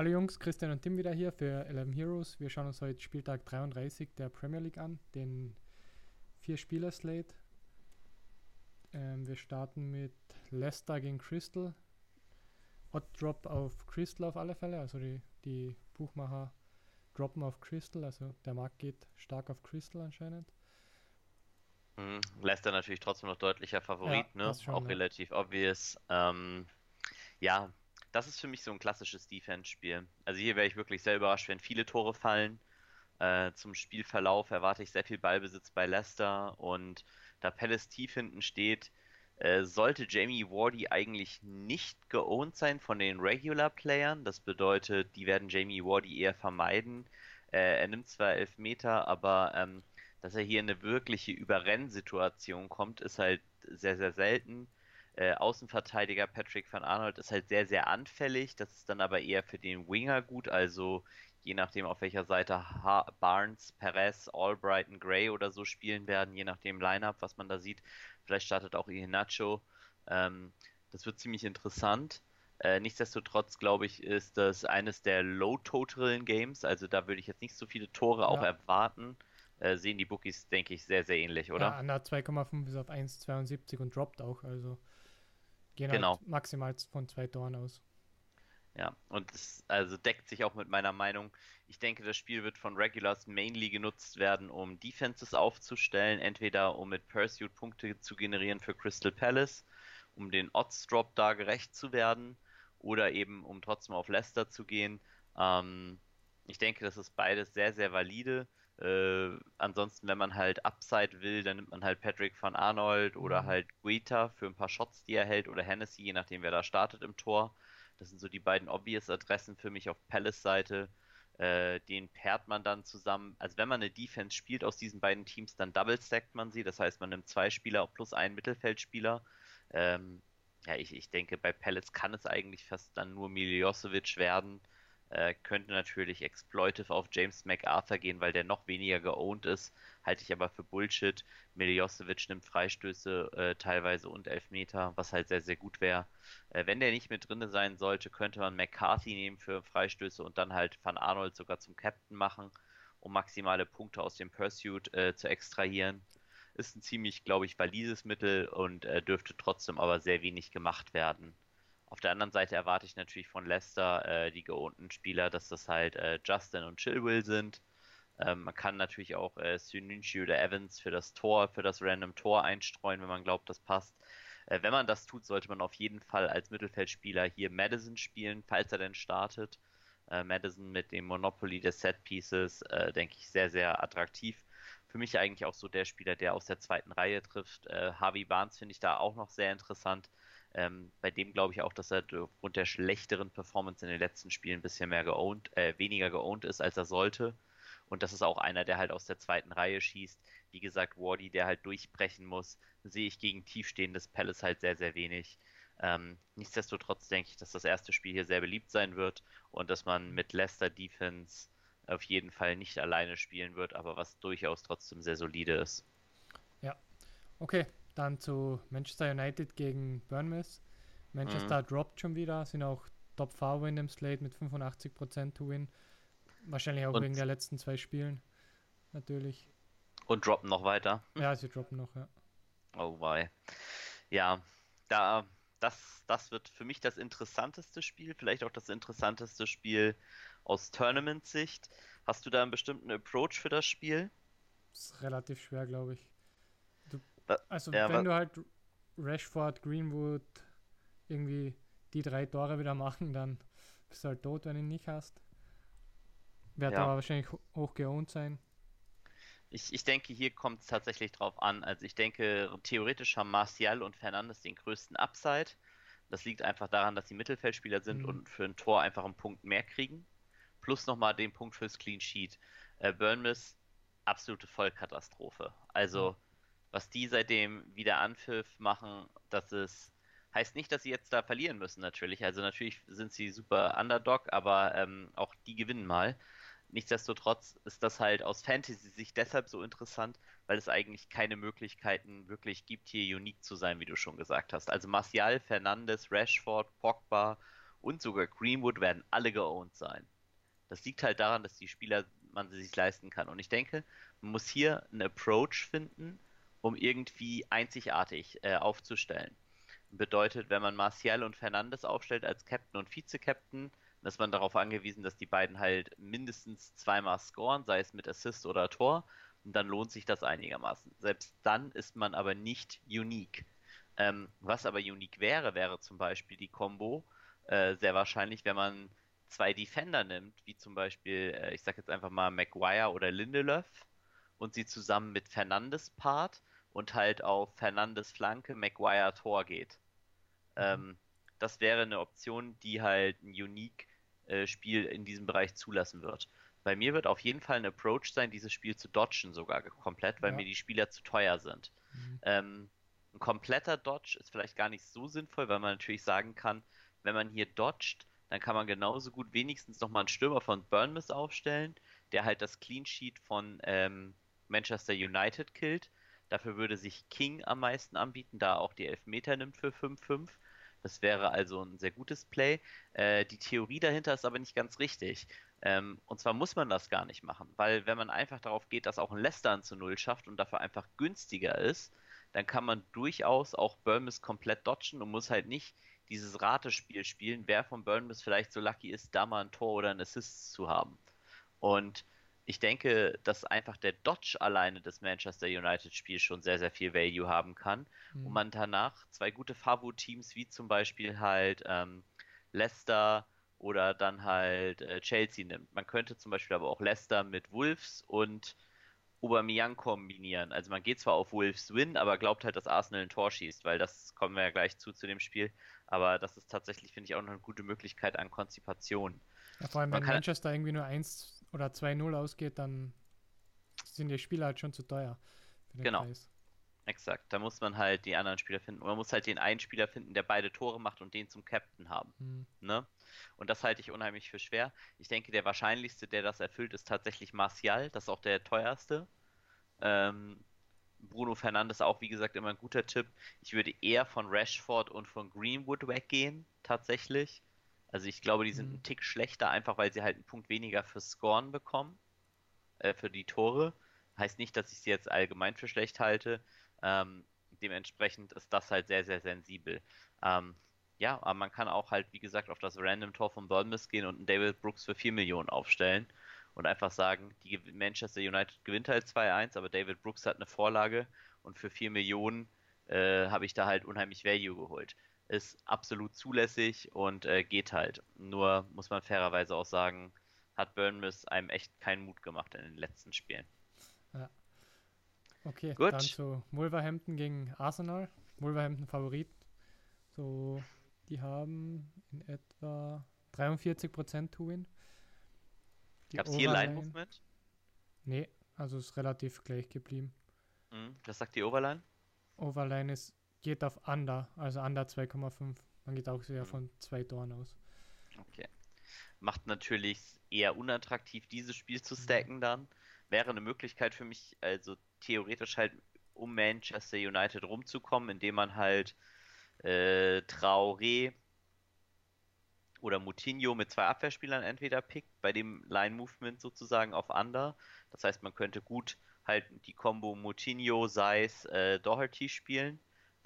Hallo Jungs, Christian und Tim wieder hier für 11 Heroes. Wir schauen uns heute Spieltag 33 der Premier League an, den Vier-Spieler-Slate. Ähm, wir starten mit Leicester gegen Crystal. Odd Drop auf Crystal auf alle Fälle, also die, die Buchmacher droppen auf Crystal, also der Markt geht stark auf Crystal anscheinend. Mhm. Leicester natürlich trotzdem noch deutlicher Favorit, ja, ne? Schon, auch ja. relativ obvious. Ähm, ja, das ist für mich so ein klassisches Defense-Spiel. Also hier wäre ich wirklich sehr überrascht, wenn viele Tore fallen. Äh, zum Spielverlauf erwarte ich sehr viel Ballbesitz bei Leicester und da Palace tief hinten steht, äh, sollte Jamie Wardy eigentlich nicht geowned sein von den Regular-Playern. Das bedeutet, die werden Jamie Wardy eher vermeiden. Äh, er nimmt zwar elf Meter, aber ähm, dass er hier in eine wirkliche Überrennsituation kommt, ist halt sehr, sehr selten. Äh, Außenverteidiger Patrick van Arnold ist halt sehr, sehr anfällig. Das ist dann aber eher für den Winger gut. Also je nachdem, auf welcher Seite ha Barnes, Perez, Albright und Gray oder so spielen werden, je nachdem Lineup, was man da sieht. Vielleicht startet auch Iheanacho. Ähm, das wird ziemlich interessant. Äh, nichtsdestotrotz, glaube ich, ist das eines der low-totalen Games. Also da würde ich jetzt nicht so viele Tore ja. auch erwarten. Äh, sehen die Bookies, denke ich, sehr, sehr ähnlich, oder? Ja, Anna 2,5 ist auf 1,72 und droppt auch. Also Gehen genau. halt maximal von zwei Toren aus. Ja, und es also deckt sich auch mit meiner Meinung. Ich denke, das Spiel wird von Regulars mainly genutzt werden, um Defenses aufzustellen, entweder um mit Pursuit Punkte zu generieren für Crystal Palace, um den Odds Drop da gerecht zu werden, oder eben um trotzdem auf Leicester zu gehen. Ähm, ich denke, das ist beides sehr, sehr valide. Äh, ansonsten, wenn man halt Upside will, dann nimmt man halt Patrick van Arnold oder mhm. halt Guita für ein paar Shots, die er hält, oder Hennessy, je nachdem, wer da startet im Tor. Das sind so die beiden obvious Adressen für mich auf Palace-Seite. Äh, den pairt man dann zusammen. Also wenn man eine Defense spielt aus diesen beiden Teams, dann double-stackt man sie. Das heißt, man nimmt zwei Spieler plus einen Mittelfeldspieler. Ähm, ja, ich, ich denke, bei Palace kann es eigentlich fast dann nur Miljosevic werden. Äh, könnte natürlich exploitive auf James MacArthur gehen, weil der noch weniger geowned ist. Halte ich aber für Bullshit. Miljosevic nimmt Freistöße äh, teilweise und Elfmeter, was halt sehr, sehr gut wäre. Äh, wenn der nicht mit drinne sein sollte, könnte man McCarthy nehmen für Freistöße und dann halt Van Arnold sogar zum Captain machen, um maximale Punkte aus dem Pursuit äh, zu extrahieren. Ist ein ziemlich, glaube ich, valides Mittel und äh, dürfte trotzdem aber sehr wenig gemacht werden. Auf der anderen Seite erwarte ich natürlich von Leicester äh, die geohnten Spieler, dass das halt äh, Justin und Chilwell sind. Ähm, man kann natürlich auch äh, Synunchi oder Evans für das Tor, für das Random Tor einstreuen, wenn man glaubt, das passt. Äh, wenn man das tut, sollte man auf jeden Fall als Mittelfeldspieler hier Madison spielen, falls er denn startet. Äh, Madison mit dem Monopoly des Set Pieces, äh, denke ich, sehr, sehr attraktiv. Für mich eigentlich auch so der Spieler, der aus der zweiten Reihe trifft. Äh, Harvey Barnes finde ich da auch noch sehr interessant. Ähm, bei dem glaube ich auch, dass er aufgrund der schlechteren Performance in den letzten Spielen ein bisschen mehr geowned, äh, weniger geowned ist, als er sollte. Und das ist auch einer, der halt aus der zweiten Reihe schießt. Wie gesagt, Wardy, der halt durchbrechen muss, sehe ich gegen tiefstehendes Palace halt sehr, sehr wenig. Ähm, nichtsdestotrotz denke ich, dass das erste Spiel hier sehr beliebt sein wird und dass man mit Leicester Defense auf jeden Fall nicht alleine spielen wird, aber was durchaus trotzdem sehr solide ist. Ja, okay, dann zu Manchester United gegen Bournemouth. Manchester mhm. droppt schon wieder, sind auch Top 4 in dem Slate mit 85% to win. Wahrscheinlich auch und wegen der letzten zwei Spielen. Natürlich. Und droppen noch weiter. Ja, sie droppen noch, ja. Oh wei. Ja, da, das, das wird für mich das interessanteste Spiel, vielleicht auch das interessanteste Spiel aus Tournament-Sicht. Hast du da einen bestimmten Approach für das Spiel? Das ist relativ schwer, glaube ich. Also ja, wenn du halt Rashford, Greenwood irgendwie die drei Tore wieder machen, dann bist du halt tot, wenn du ihn nicht hast. Wird ja. aber wahrscheinlich hoch geohnt sein. Ich, ich denke, hier kommt es tatsächlich drauf an. Also ich denke, theoretisch haben Martial und Fernandes den größten Upside. Das liegt einfach daran, dass sie Mittelfeldspieler sind mhm. und für ein Tor einfach einen Punkt mehr kriegen. Plus nochmal den Punkt fürs Clean Sheet. Äh, Burnmouth, absolute Vollkatastrophe. Also mhm was die seitdem wieder Anpfiff machen, das ist heißt nicht, dass sie jetzt da verlieren müssen natürlich. Also natürlich sind sie super Underdog, aber ähm, auch die gewinnen mal. Nichtsdestotrotz ist das halt aus Fantasy-Sicht deshalb so interessant, weil es eigentlich keine Möglichkeiten wirklich gibt, hier unique zu sein, wie du schon gesagt hast. Also Martial, Fernandes, Rashford, Pogba und sogar Greenwood werden alle geowned sein. Das liegt halt daran, dass die Spieler man sie sich leisten kann. Und ich denke, man muss hier einen Approach finden, um irgendwie einzigartig äh, aufzustellen. Bedeutet, wenn man Martial und Fernandes aufstellt als Captain und Vize-Captain, ist man darauf angewiesen, dass die beiden halt mindestens zweimal scoren, sei es mit Assist oder Tor, und dann lohnt sich das einigermaßen. Selbst dann ist man aber nicht unique. Ähm, was aber unique wäre, wäre zum Beispiel die Combo, äh, sehr wahrscheinlich, wenn man zwei Defender nimmt, wie zum Beispiel, äh, ich sag jetzt einfach mal Maguire oder Lindelöf, und sie zusammen mit Fernandes paart und halt auf Fernandes Flanke Maguire Tor geht. Mhm. Ähm, das wäre eine Option, die halt ein unique äh, Spiel in diesem Bereich zulassen wird. Bei mir wird auf jeden Fall ein Approach sein, dieses Spiel zu dodgen sogar komplett, weil ja. mir die Spieler zu teuer sind. Mhm. Ähm, ein kompletter Dodge ist vielleicht gar nicht so sinnvoll, weil man natürlich sagen kann, wenn man hier dodgt, dann kann man genauso gut wenigstens nochmal einen Stürmer von Burnmouth aufstellen, der halt das Clean Sheet von ähm, Manchester United killt. Dafür würde sich King am meisten anbieten, da er auch die Elfmeter nimmt für 5-5. Das wäre also ein sehr gutes Play. Äh, die Theorie dahinter ist aber nicht ganz richtig. Ähm, und zwar muss man das gar nicht machen, weil wenn man einfach darauf geht, dass auch ein Leicester zu Null schafft und dafür einfach günstiger ist, dann kann man durchaus auch Burmese komplett dodgen und muss halt nicht dieses Ratespiel spielen, wer von Burnmouth vielleicht so lucky ist, da mal ein Tor oder ein Assist zu haben. Und ich denke, dass einfach der Dodge alleine des Manchester United Spiels schon sehr, sehr viel Value haben kann. Mhm. Und man danach zwei gute Favo-Teams wie zum Beispiel halt ähm, Leicester oder dann halt äh, Chelsea nimmt. Man könnte zum Beispiel aber auch Leicester mit Wolves und Aubameyang kombinieren. Also man geht zwar auf Wolves Win, aber glaubt halt, dass Arsenal ein Tor schießt, weil das kommen wir ja gleich zu zu dem Spiel. Aber das ist tatsächlich, finde ich, auch noch eine gute Möglichkeit an Konzipation. Ja, vor allem, Man wenn Manchester irgendwie nur 1 oder 2-0 ausgeht, dann sind die Spieler halt schon zu teuer. genau. Preis. Exakt. Da muss man halt die anderen Spieler finden. Man muss halt den einen Spieler finden, der beide Tore macht und den zum Captain haben. Mhm. Ne? Und das halte ich unheimlich für schwer. Ich denke, der wahrscheinlichste, der das erfüllt, ist tatsächlich Martial. Das ist auch der teuerste. Ähm, Bruno Fernandes auch, wie gesagt, immer ein guter Tipp. Ich würde eher von Rashford und von Greenwood weggehen, tatsächlich. Also ich glaube, die sind mhm. einen Tick schlechter, einfach weil sie halt einen Punkt weniger für Scoren bekommen, äh, für die Tore. Heißt nicht, dass ich sie jetzt allgemein für schlecht halte. Ähm, dementsprechend ist das halt sehr, sehr sensibel. Ähm, ja, aber man kann auch halt, wie gesagt, auf das Random-Tor von Bournemouth gehen und einen David Brooks für 4 Millionen aufstellen und einfach sagen, die Manchester United gewinnt halt 2-1, aber David Brooks hat eine Vorlage und für 4 Millionen äh, habe ich da halt unheimlich Value geholt. Ist absolut zulässig und äh, geht halt. Nur muss man fairerweise auch sagen, hat Burnmouth einem echt keinen Mut gemacht in den letzten Spielen. Ja. Okay, Gut. dann zu Wolverhampton gegen Arsenal. Wolverhampton Favorit. So, die haben in etwa 43% to win. Gab es hier Line-Movement? Nee, also ist relativ gleich geblieben. Mhm. Was sagt die Overline? Overline ist, geht auf Under, also Under 2,5. Man geht auch sehr mhm. von zwei Toren aus. Okay. Macht natürlich eher unattraktiv, dieses Spiel zu stacken mhm. dann. Wäre eine Möglichkeit für mich, also theoretisch halt um Manchester United rumzukommen, indem man halt äh, Traoré oder Moutinho mit zwei Abwehrspielern entweder pickt, bei dem Line-Movement sozusagen auf Under. Das heißt, man könnte gut halt die Combo Moutinho, Seis, äh, Doherty spielen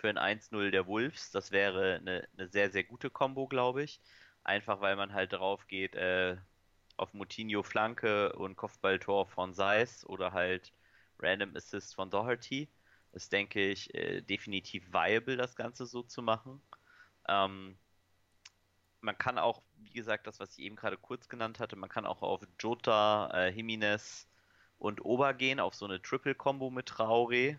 für ein 1-0 der Wolves. Das wäre eine, eine sehr, sehr gute Combo, glaube ich. Einfach weil man halt drauf geht, äh, auf Moutinho Flanke und Kopfballtor von Seis oder halt Random Assist von Doherty. Ist, denke ich, äh, definitiv viable, das Ganze so zu machen. Ähm, man kann auch, wie gesagt, das, was ich eben gerade kurz genannt hatte, man kann auch auf Jota, äh, Jimenez und Ober gehen, auf so eine Triple-Combo mit Traoré.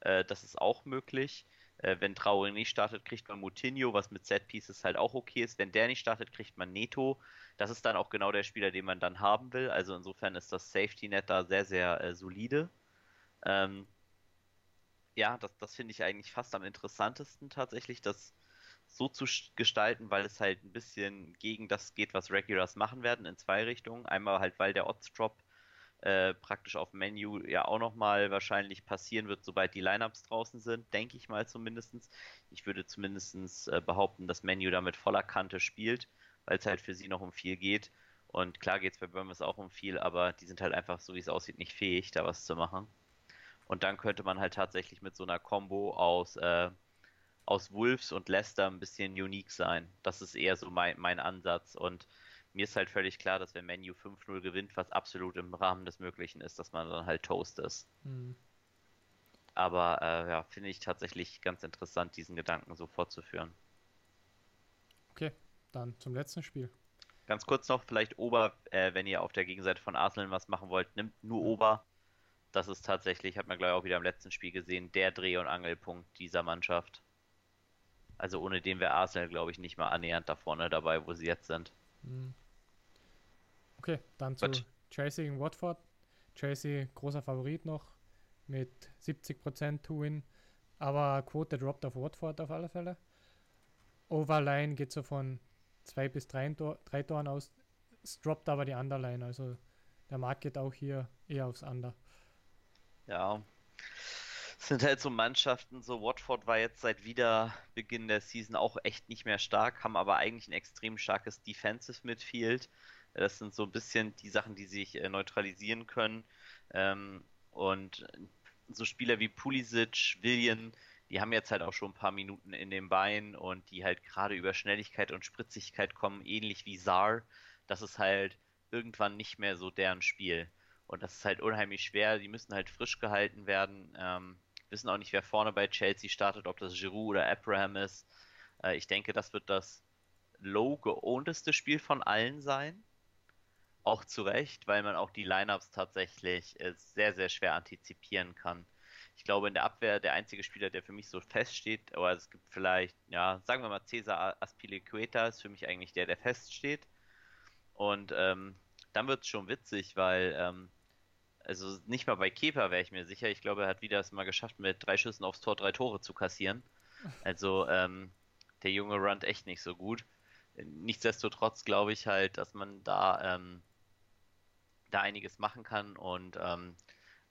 Äh, das ist auch möglich. Äh, wenn Traoré nicht startet, kriegt man Moutinho, was mit Set-Pieces halt auch okay ist. Wenn der nicht startet, kriegt man Neto. Das ist dann auch genau der Spieler, den man dann haben will. Also insofern ist das Safety-Net da sehr, sehr äh, solide. Ähm, ja, das, das finde ich eigentlich fast am interessantesten tatsächlich, dass so zu gestalten, weil es halt ein bisschen gegen das geht, was Regulars machen werden, in zwei Richtungen. Einmal halt, weil der Odds-Drop äh, praktisch auf Menu ja auch nochmal wahrscheinlich passieren wird, sobald die Lineups draußen sind, denke ich mal zumindest. Ich würde zumindest äh, behaupten, dass Menu damit voller Kante spielt weil es halt für sie noch um viel geht. Und klar geht es bei Bournemouth auch um viel, aber die sind halt einfach, so wie es aussieht, nicht fähig, da was zu machen. Und dann könnte man halt tatsächlich mit so einer Combo aus, äh, aus Wolves und Leicester ein bisschen unique sein. Das ist eher so mein, mein Ansatz. Und mir ist halt völlig klar, dass wenn Menu 5-0 gewinnt, was absolut im Rahmen des Möglichen ist, dass man dann halt Toast ist. Mhm. Aber äh, ja, finde ich tatsächlich ganz interessant, diesen Gedanken so fortzuführen. Okay, dann zum letzten Spiel. Ganz kurz noch, vielleicht Ober, äh, wenn ihr auf der Gegenseite von Arsenal was machen wollt, nimmt nur Ober das ist tatsächlich, hat man glaube ich auch wieder im letzten Spiel gesehen, der Dreh- und Angelpunkt dieser Mannschaft. Also ohne den wäre Arsenal, glaube ich, nicht mal annähernd da vorne dabei, wo sie jetzt sind. Hm. Okay, dann zu Gut. Chelsea gegen Watford. Chelsea großer Favorit noch mit 70% To-Win, aber Quote droppt auf Watford auf alle Fälle. Overline geht so von zwei bis drei, Tor, drei Toren aus, es droppt aber die Underline, also der Markt geht auch hier eher aufs Under. Ja. Es sind halt so Mannschaften, so Watford war jetzt seit Wiederbeginn der Season auch echt nicht mehr stark, haben aber eigentlich ein extrem starkes Defensive Midfield. Das sind so ein bisschen die Sachen, die sich äh, neutralisieren können. Ähm, und so Spieler wie Pulisic, William, die haben jetzt halt auch schon ein paar Minuten in den Beinen und die halt gerade über Schnelligkeit und Spritzigkeit kommen, ähnlich wie Saar. Das ist halt irgendwann nicht mehr so deren Spiel. Und das ist halt unheimlich schwer. Die müssen halt frisch gehalten werden. Ähm, wissen auch nicht, wer vorne bei Chelsea startet, ob das Giroud oder Abraham ist. Äh, ich denke, das wird das low geohnteste Spiel von allen sein. Auch zu Recht, weil man auch die Lineups tatsächlich äh, sehr, sehr schwer antizipieren kann. Ich glaube, in der Abwehr der einzige Spieler, der für mich so feststeht, aber es gibt vielleicht, ja, sagen wir mal, Cesar Aspilicueta ist für mich eigentlich der, der feststeht. Und ähm, dann wird es schon witzig, weil ähm, also nicht mal bei Kepa wäre ich mir sicher. Ich glaube, er hat wieder es mal geschafft, mit drei Schüssen aufs Tor drei Tore zu kassieren. Also ähm, der Junge runnt echt nicht so gut. Nichtsdestotrotz glaube ich halt, dass man da, ähm, da einiges machen kann und ähm,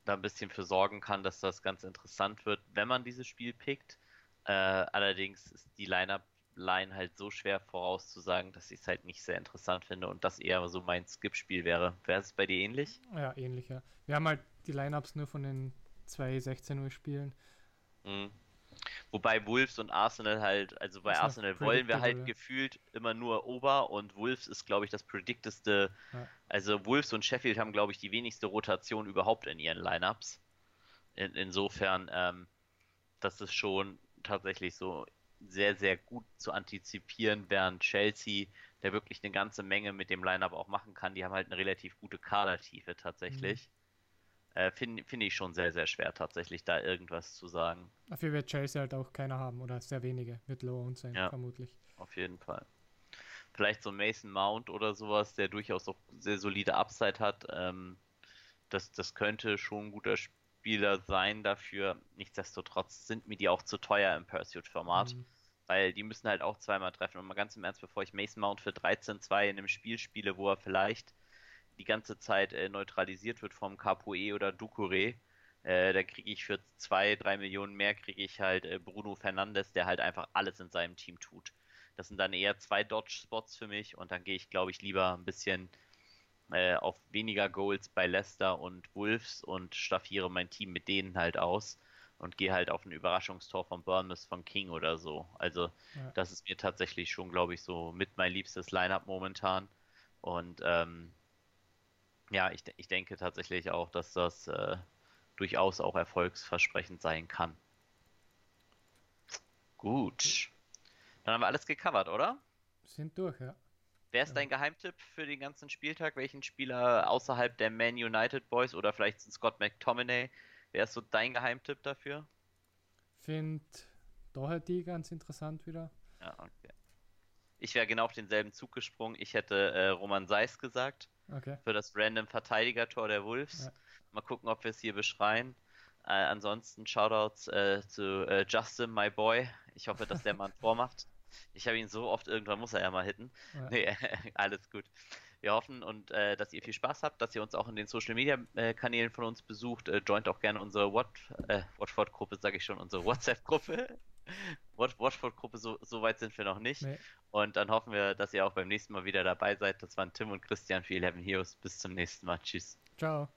da ein bisschen für sorgen kann, dass das ganz interessant wird, wenn man dieses Spiel pickt. Äh, allerdings ist die Lineup Line halt so schwer vorauszusagen, dass ich es halt nicht sehr interessant finde und das eher so mein Skip-Spiel wäre. Wäre es bei dir ähnlich? Ja, ähnlich, ja. Wir haben halt die Lineups nur von den zwei 16 Uhr Spielen. Mhm. Wobei Wolves und Arsenal halt, also bei Arsenal wollen wir halt gefühlt immer nur Ober und Wolves ist, glaube ich, das predikteste. Ja. Also Wolves und Sheffield haben, glaube ich, die wenigste Rotation überhaupt in ihren Lineups. In, insofern, ähm, das ist schon tatsächlich so sehr, sehr gut zu antizipieren, während Chelsea, der wirklich eine ganze Menge mit dem Lineup auch machen kann, die haben halt eine relativ gute Kadertiefe tatsächlich. Mhm. Äh, Finde find ich schon sehr, sehr schwer tatsächlich da irgendwas zu sagen. Dafür wird Chelsea halt auch keiner haben oder sehr wenige, wird low und sein, ja, vermutlich. Auf jeden Fall. Vielleicht so Mason Mount oder sowas, der durchaus auch sehr solide Upside hat. Ähm, das, das könnte schon ein guter Spiel Spieler sein dafür. Nichtsdestotrotz sind mir die auch zu teuer im Pursuit-Format. Mhm. Weil die müssen halt auch zweimal treffen. Und mal ganz im Ernst, bevor ich Mason Mount für 13-2 in einem Spiel spiele, wo er vielleicht die ganze Zeit äh, neutralisiert wird vom Capoe oder Ducouré, äh, da kriege ich für 2, 3 Millionen mehr, kriege ich halt äh, Bruno Fernandes, der halt einfach alles in seinem Team tut. Das sind dann eher zwei Dodge-Spots für mich und dann gehe ich, glaube ich, lieber ein bisschen äh, auf weniger Goals bei Leicester und Wolves und staffiere mein Team mit denen halt aus und gehe halt auf ein Überraschungstor von Bournemouth von King oder so. Also ja. das ist mir tatsächlich schon, glaube ich, so mit mein liebstes Lineup momentan. Und ähm, ja, ich, ich denke tatsächlich auch, dass das äh, durchaus auch erfolgsversprechend sein kann. Gut. Dann haben wir alles gecovert, oder? Sind durch, ja. Wer ist ja. dein Geheimtipp für den ganzen Spieltag? Welchen Spieler außerhalb der Man United Boys oder vielleicht Scott McTominay? Wer ist so dein Geheimtipp dafür? Find Doherty ganz interessant wieder. Ja, okay. Ich wäre genau auf denselben Zug gesprungen. Ich hätte äh, Roman Seis gesagt. Okay. Für das random Verteidiger-Tor der Wolves. Ja. Mal gucken, ob wir es hier beschreien. Äh, ansonsten Shoutouts äh, zu äh, Justin, my boy. Ich hoffe, dass der mal ein Tor macht. Ich habe ihn so oft, irgendwann muss er ja mal hitten. Ja. Nee, alles gut. Wir hoffen und äh, dass ihr viel Spaß habt, dass ihr uns auch in den Social Media äh, Kanälen von uns besucht. Äh, joint auch gerne unsere Watford-Gruppe, sage ich schon, unsere WhatsApp-Gruppe. Watchford-Gruppe, so, so, weit sind wir noch nicht. Nee. Und dann hoffen wir, dass ihr auch beim nächsten Mal wieder dabei seid. Das waren Tim und Christian für 11 Heroes. Bis zum nächsten Mal. Tschüss. Ciao.